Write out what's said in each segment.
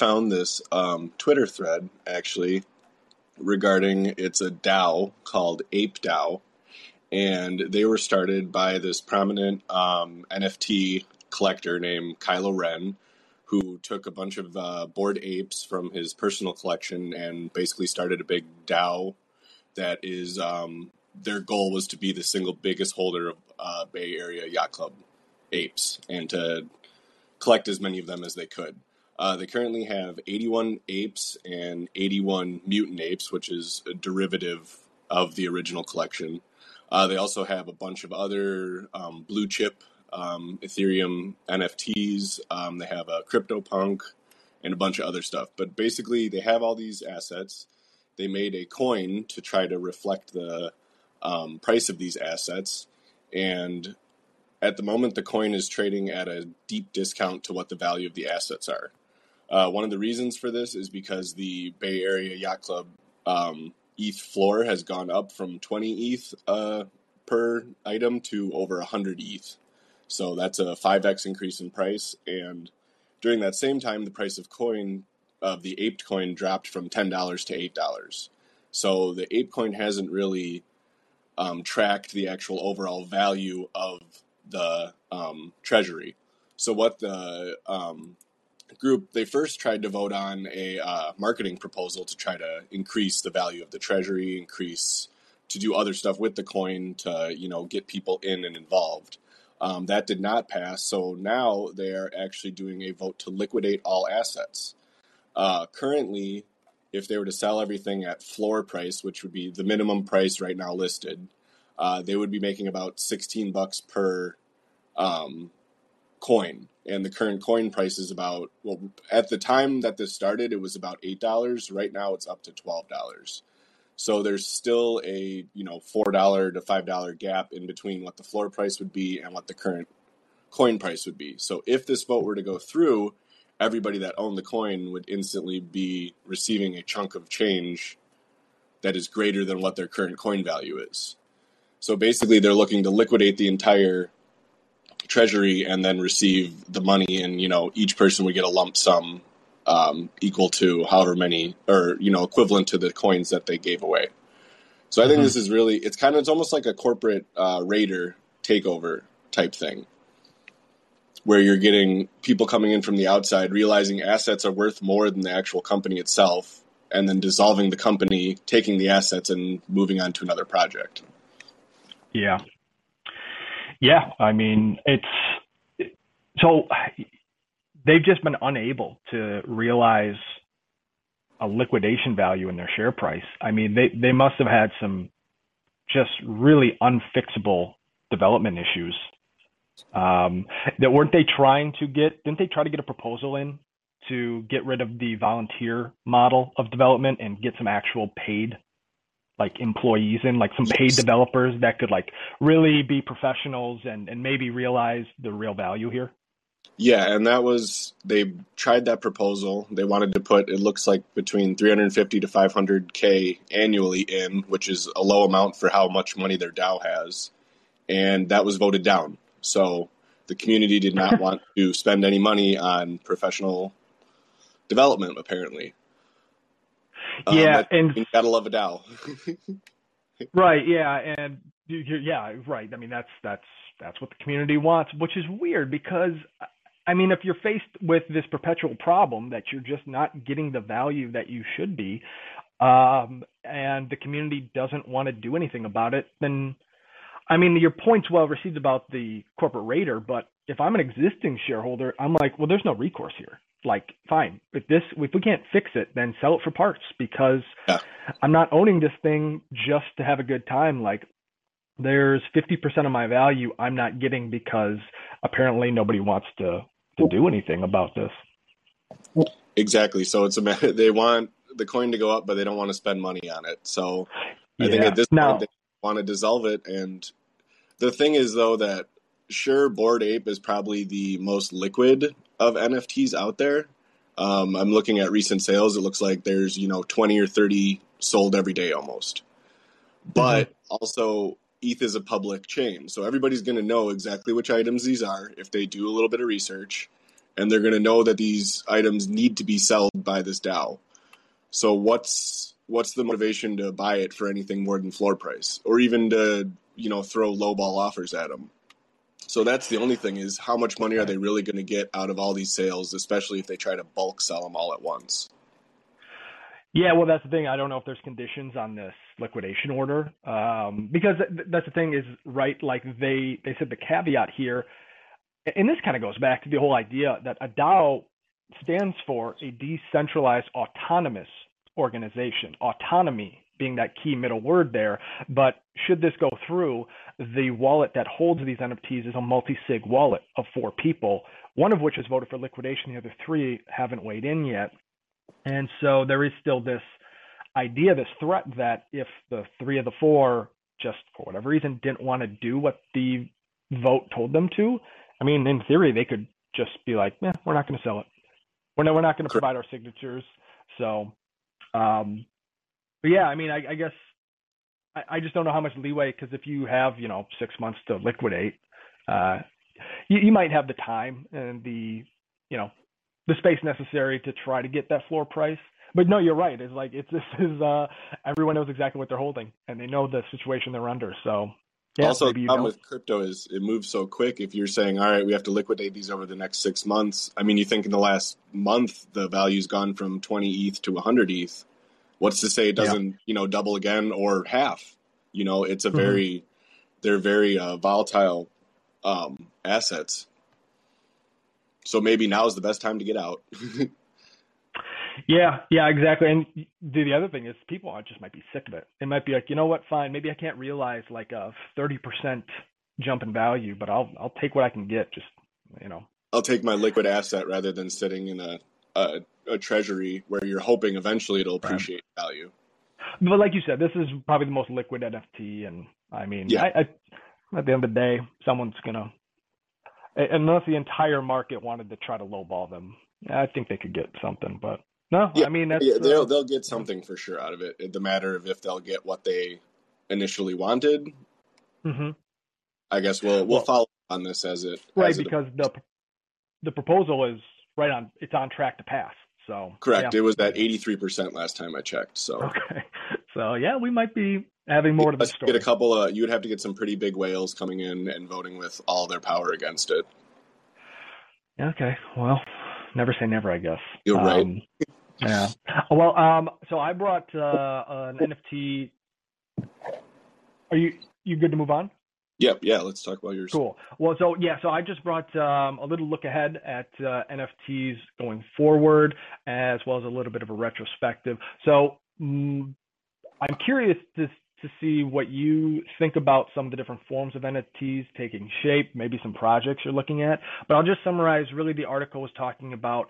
found this um, Twitter thread actually regarding it's a DAO called Ape DAO, and they were started by this prominent um, NFT collector named Kylo Ren, who took a bunch of uh, bored apes from his personal collection and basically started a big DAO that is um, their goal was to be the single biggest holder of uh, Bored Ape Yacht Club apes and to collect as many of them as they could. Uh, they currently have 81 apes and 81 mutant apes, which is a derivative of the original collection. Uh, they also have a bunch of other um, blue chip um, Ethereum NFTs. Um, they have a CryptoPunk and a bunch of other stuff. But basically, they have all these assets. They made a coin to try to reflect the um, price of these assets. And at the moment, the coin is trading at a deep discount to what the value of the assets are. Uh, one of the reasons for this is because the Bored Ape Yacht Club um, ETH floor has gone up from 20 ETH uh, per item to over 100 ETH. So that's a 5x increase in price. And during that same time, the price of coin of the aped coin dropped from $10 to $8. So the ape coin hasn't really um, tracked the actual overall value of the um, treasury. So what the um, group they first tried to vote on a uh, marketing proposal to try to increase the value of the treasury, increase to do other stuff with the coin to you know get people in and involved. Um, that did not pass, so now they are actually doing a vote to liquidate all assets. Uh, currently, if they were to sell everything at floor price, which would be the minimum price right now listed, uh, they would be making about 16 bucks per um, coin. And the current coin price is about, well, at the time that this started, it was about $8. Right now, it's up to $12. So there's still a, you know, $4 to $5 gap in between what the floor price would be and what the current coin price would be. So if this vote were to go through, everybody that owned the coin would instantly be receiving a chunk of change that is greater than what their current coin value is. So basically, they're looking to liquidate the entire treasury and then receive the money, and you know, each person would get a lump sum um, equal to however many, or you know, equivalent to the coins that they gave away. So I think mm-hmm. this is really, it's kind of, it's almost like a corporate uh, raider takeover type thing where you're getting people coming in from the outside realizing assets are worth more than the actual company itself and then dissolving the company taking the assets and moving on to another project yeah yeah i mean it's so they've just been unable to realize a liquidation value in their share price i mean they they must have had some just really unfixable development issues um, that weren't they trying to get? Didn't they try to get a proposal in to get rid of the volunteer model of development and get some actual paid like employees in like some paid developers that could like really be professionals and and maybe realize the real value here? Yeah and that was they tried that proposal. They wanted to put it looks like between 350 to 500k annually in which is a low amount for how much money their dao has. And that was voted down. So the community did not want to spend any money on professional development, apparently. Um, yeah, and you gotta love a DAO. right. Yeah, and yeah, right. I mean, that's that's that's what the community wants, which is weird because I mean, if you're faced with this perpetual problem that you're just not getting the value that you should be, um, and the community doesn't want to do anything about it, then I mean, your point's well received about the corporate raider, but if I'm an existing shareholder, I'm like, well, there's no recourse here. Like, fine, if this, if we can't fix it, then sell it for parts because yeah. I'm not owning this thing just to have a good time. Like, there's 50% of my value I'm not getting because apparently nobody wants to to do anything about this. Exactly. So it's a matter they want the coin to go up, but they don't want to spend money on it. So I yeah. think at this now, point they want to dissolve it, and the thing is, though, that sure, Bored Ape is probably the most liquid of NFTs out there. Um, I'm looking at recent sales. It looks like there's you know 20 or 30 sold every day almost. But mm-hmm. also, ETH is a public chain, so everybody's going to know exactly which items these are if they do a little bit of research. and they're going to know that these items need to be sold by this DAO. So what's what's the motivation to buy it for anything more than floor price, or even to you know throw lowball offers at them? So that's the only thing is how much money are they really going to get out of all these sales, especially if they try to bulk sell them all at once. Yeah, well, that's the thing. I don't know if there's conditions on this liquidation order um, because th- that's the thing is right. Like they they said the caveat here, and this kind of goes back to the whole idea that a DAO stands for a decentralized autonomous organization. Autonomy being that key middle word there. But should this go through, the wallet that holds these NFTs is a multi-sig wallet of four people, one of which has voted for liquidation. The other three haven't weighed in yet. And so there is still this idea, this threat that if the three of the four just for whatever reason didn't want to do what the vote told them to, I mean, in theory, they could just be like, yeah, we're not going to sell it. We're not, we're not going to provide our signatures. So, um, but yeah, I mean, I, I guess I, I, just don't know how much leeway because if you have, you know, six months to liquidate, uh, you, you might have the time and the, you know, the space necessary to try to get that floor price. But no, you're right. It's like it's this is uh everyone knows exactly what they're holding and they know the situation they're under. So yeah, also the problem with crypto is it moves so quick. If you're saying, all right, we have to liquidate these over the next six months, I mean, you think in the last month the value's gone from 20 ETH to 100 ETH. What's to say it doesn't, yeah. you know, double again or half? You know, it's a mm-hmm. very, they're very uh, volatile um, assets. So maybe now is the best time to get out. yeah, yeah, exactly. And the, the other thing is people just might be sick of it. It might be like, you know what, fine, maybe I can't realize like a 30% jump in value, but I'll I'll take what I can get. Just you know, I'll take my liquid asset rather than sitting in a a, a treasury where you're hoping eventually it'll appreciate right. value. But like you said, this is probably the most liquid NFT, and I mean, yeah. I, I, at the end of the day, someone's gonna unless the entire market wanted to try to lowball them, I think they could get something. But no, yeah, I mean yeah, they'll uh, they'll get something for sure out of it. The matter of if they'll get what they initially wanted. Mm-hmm. I guess we'll we'll well, follow on this as it right as because it, the the proposal is right on it's on track to pass. So correct. Yeah. It was at eighty three percent last time I checked. So okay, so yeah, we might be having more to the story. Get a couple of you would have to get some pretty big whales coming in and voting with all their power against it. Okay, well, never say never, I guess. You're um, right. yeah. Well, um, so I brought uh, an NFT. Are you you good to move on? Yep. Yeah. Let's talk about yours. Cool. Well, so yeah, so I just brought um, a little look ahead at uh, NFTs going forward, as well as a little bit of a retrospective. So mm, I'm curious to to see what you think about some of the different forms of NFTs taking shape, maybe some projects you're looking at. But I'll just summarize. Really, the article was talking about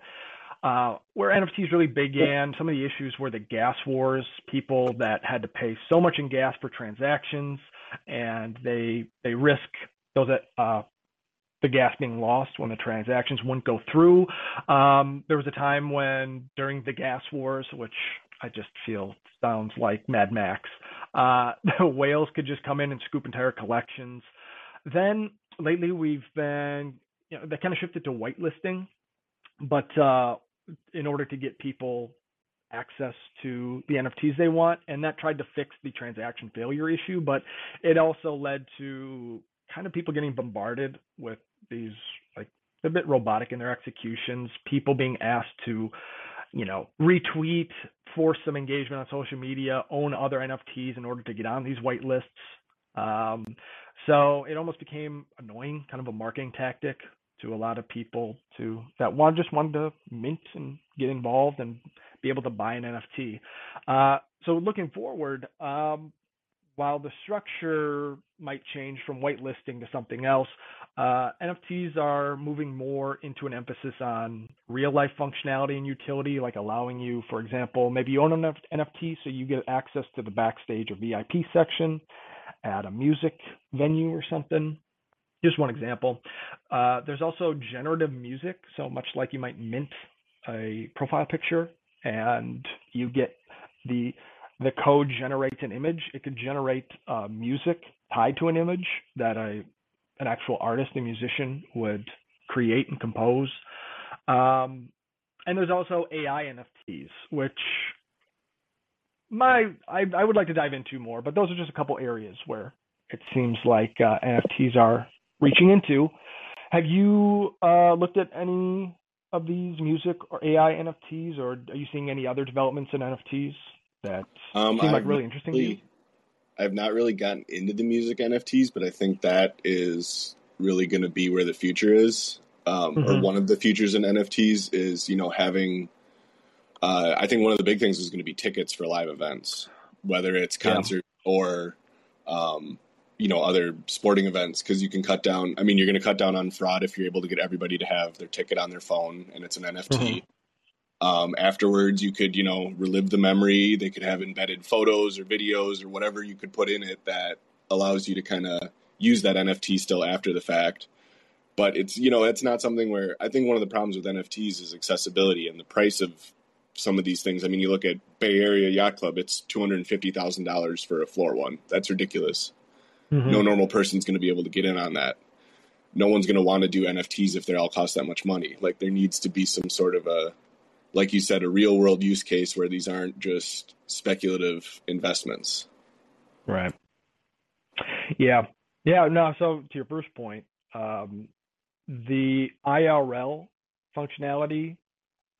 uh, where NFTs really began. Some of the issues were the gas wars, people that had to pay so much in gas for transactions, and they they risk those uh, the gas being lost when the transactions wouldn't go through. Um, there was a time when during the gas wars, which I just feel sounds like Mad Max. Uh, the whales could just come in and scoop entire collections. Then lately we've been, you know, they kind of shifted to whitelisting, but uh, in order to get people access to the NFTs they want, and that tried to fix the transaction failure issue, but it also led to kind of people getting bombarded with these like a bit robotic in their executions, people being asked to you know, retweet, force some engagement on social media, own other NFTs in order to get on these white lists. Um, so it almost became annoying, kind of a marketing tactic to a lot of people to that one just wanted to mint and get involved and be able to buy an NFT. Uh, so looking forward, um, while the structure might change from whitelisting to something else, uh, NFTs are moving more into an emphasis on real life functionality and utility, like allowing you, for example, maybe you own an NFT, so you get access to the backstage or VIP section at a music venue or something. Just one example. Uh, there's also generative music, so much like you might mint a profile picture and you get the the code generates an image. It could generate uh, music tied to an image that a an actual artist, a musician, would create and compose. Um, and there's also AI NFTs, which my I, I would like to dive into more, but those are just a couple areas where it seems like uh, NFTs are reaching into. Have you uh, looked at any of these music or AI NFTs, or are you seeing any other developments in NFTs that um, seem like really interesting really, to you? I've not really gotten into the music NFTs, but I think that is really going to be where the future is. Um, mm-hmm. Or one of the futures in NFTs is, you know, having. Uh, I think one of the big things is going to be tickets for live events, whether it's concert yeah. or, um, you know, other sporting events, because you can cut down. I mean, you're going to cut down on fraud if you're able to get everybody to have their ticket on their phone and it's an NFT. Mm-hmm. Um, afterwards, you could, you know, relive the memory. They could have embedded photos or videos or whatever you could put in it that allows you to kind of use that NFT still after the fact. But it's, you know, it's not something where I think one of the problems with NFTs is accessibility and the price of some of these things. I mean, you look at Bored Ape Yacht Club, it's $250,000 for a floor one. That's ridiculous. Mm-hmm. No normal person's going to be able to get in on that. No one's going to want to do NFTs if they all cost that much money. Like, there needs to be some sort of a like you said, a real world use case where these aren't just speculative investments. Right. Yeah. Yeah. No. So to your first point, um, the IRL functionality,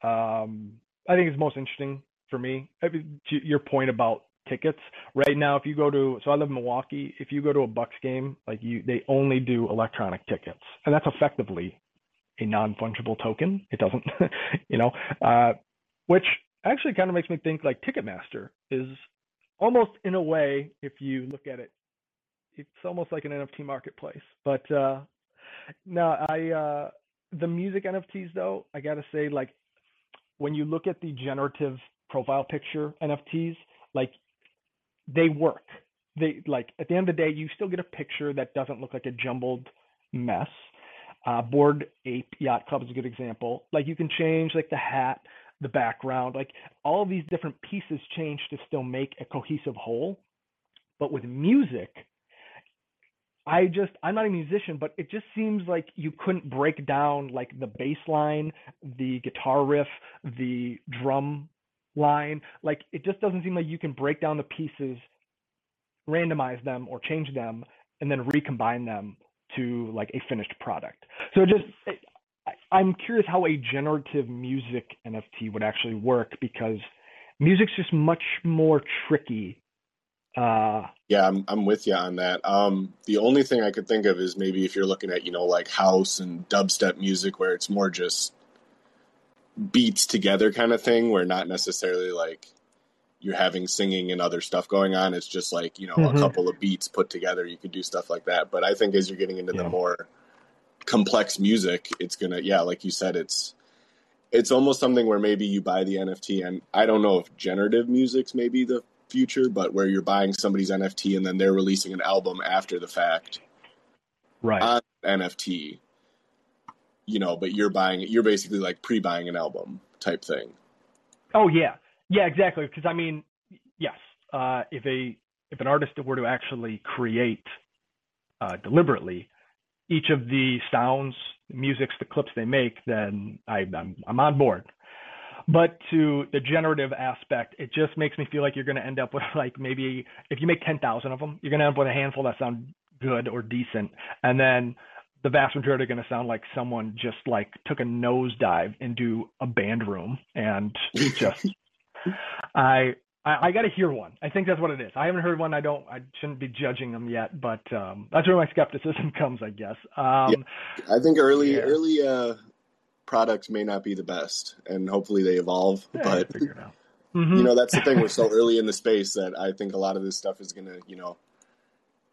um, I think is most interesting for me. I mean, to your point about tickets, right now, if you go to, so I live in Milwaukee. If you go to a Bucks game, like you, they only do electronic tickets, and that's effectively a non-fungible token. It doesn't, you know, uh, which actually kind of makes me think like Ticketmaster is almost in a way, if you look at it, it's almost like an NFT marketplace. But uh, no, I uh, the music NFTs though, I gotta say, like when you look at the generative profile picture NFTs, like they work. They like at the end of the day, you still get a picture that doesn't look like a jumbled mess. Uh, Bored Ape Yacht Club is a good example. Like you can change like the hat, the background, like all these different pieces change to still make a cohesive whole. But with music, I just I'm not a musician, but it just seems like you couldn't break down like the bass line, the guitar riff, the drum line. Like it just doesn't seem like you can break down the pieces, randomize them or change them, and then recombine them to like a finished product. So just I'm curious how a generative music NFT would actually work because music's just much more tricky. Uh, yeah, I'm I'm with you on that. Um, the only thing I could think of is maybe if you're looking at you know like house and dubstep music where it's more just beats together kind of thing, where not necessarily like you're having singing and other stuff going on. It's just like you know mm-hmm. a couple of beats put together. You could do stuff like that. But I think as you're getting into yeah. the more complex music, it's gonna yeah, like you said, it's it's almost something where maybe you buy the NFT, and I don't know if generative music's maybe the future, but where you're buying somebody's NFT and then they're releasing an album after the fact, right? On NFT, you know, but you're buying. You're basically like pre-buying an album type thing. Oh yeah, yeah, exactly. Because I mean, yes, uh, if a if an artist were to actually create uh, deliberately each of the sounds, musics, the clips they make, then I, I'm I'm on board. But to the generative aspect, it just makes me feel like you're going to end up with like maybe if you make 10,000 of them, you're going to end up with a handful that sound good or decent, and then the vast majority are going to sound like someone just like took a nosedive into a band room and just I I, I got to hear one. I think that's what it is. I haven't heard one. I don't. I shouldn't be judging them yet, but um, that's where my skepticism comes, I guess. Um, yeah. I think early yeah. early uh, products may not be the best, and hopefully they evolve. Yeah, but mm-hmm. you know, that's the thing. We're so early in the space that I think a lot of this stuff is gonna, you know,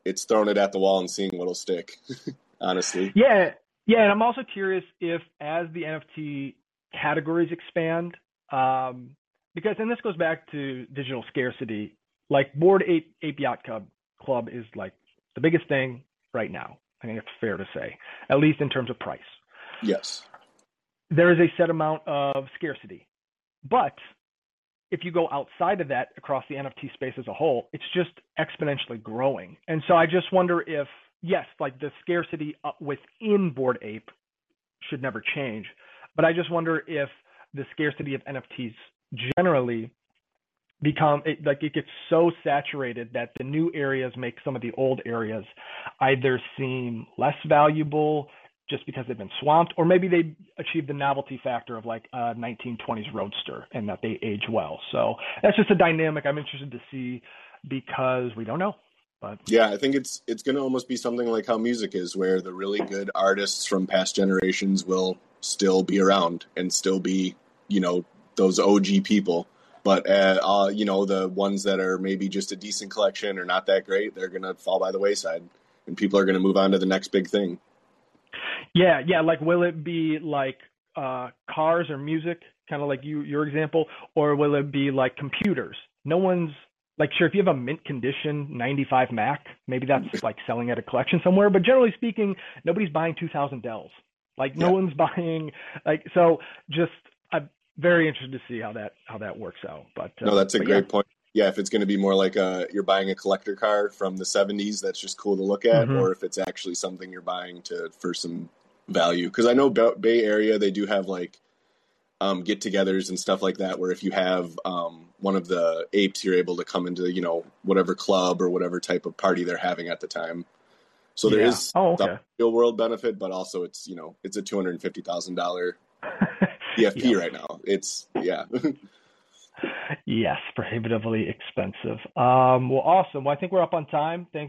it's throwing it at the wall and seeing what'll stick. Honestly. Yeah, yeah, and I'm also curious if as the NFT categories expand. Um, because and this goes back to digital scarcity. Like Bored Ape, Ape Yacht Club Club is like the biggest thing right now. I think it's fair to say, at least in terms of price. Yes. There is a set amount of scarcity, but if you go outside of that across the NFT space as a whole, it's just exponentially growing. And so I just wonder if yes, like the scarcity uh, within Bored Ape should never change, but I just wonder if the scarcity of NFTs generally become it, like it gets so saturated that the new areas make some of the old areas either seem less valuable just because they've been swamped or maybe they achieve the novelty factor of like a 1920s roadster and that they age well. So that's just a dynamic i'm interested to see because we don't know but yeah i think it's it's going to almost be something like how music is where the really good artists from past generations will still be around and still be you know those og people but uh, uh, you know, the ones that are maybe just a decent collection or not that great, they're gonna fall by the wayside, and people are gonna move on to the next big thing. Yeah, yeah. Like, will it be like uh, cars or music, kind of like you your example, or will it be like computers? No one's like sure if you have a mint condition 95 Mac, maybe that's like selling at a collection somewhere. But generally speaking, nobody's buying 2000 Dells. Like no yeah. one's buying like so. Just I'm very interested to see how that how that works out. But uh, no, that's a great yeah. point. Yeah, if it's going to be more like a you're buying a collector car from the 70s, that's just cool to look at, mm-hmm. or if it's actually something you're buying to for some value. Because I know Bored Ape they do have like um, get-togethers and stuff like that, where if you have um, one of the apes, you're able to come into you know whatever club or whatever type of party they're having at the time. So there yeah. is oh, okay. the real world benefit, but also it's you know it's a two hundred and fifty thousand dollar PFP yeah. right now. It's yeah. yes, prohibitively expensive. Um, well, awesome. Well, I think we're up on time. Thanks.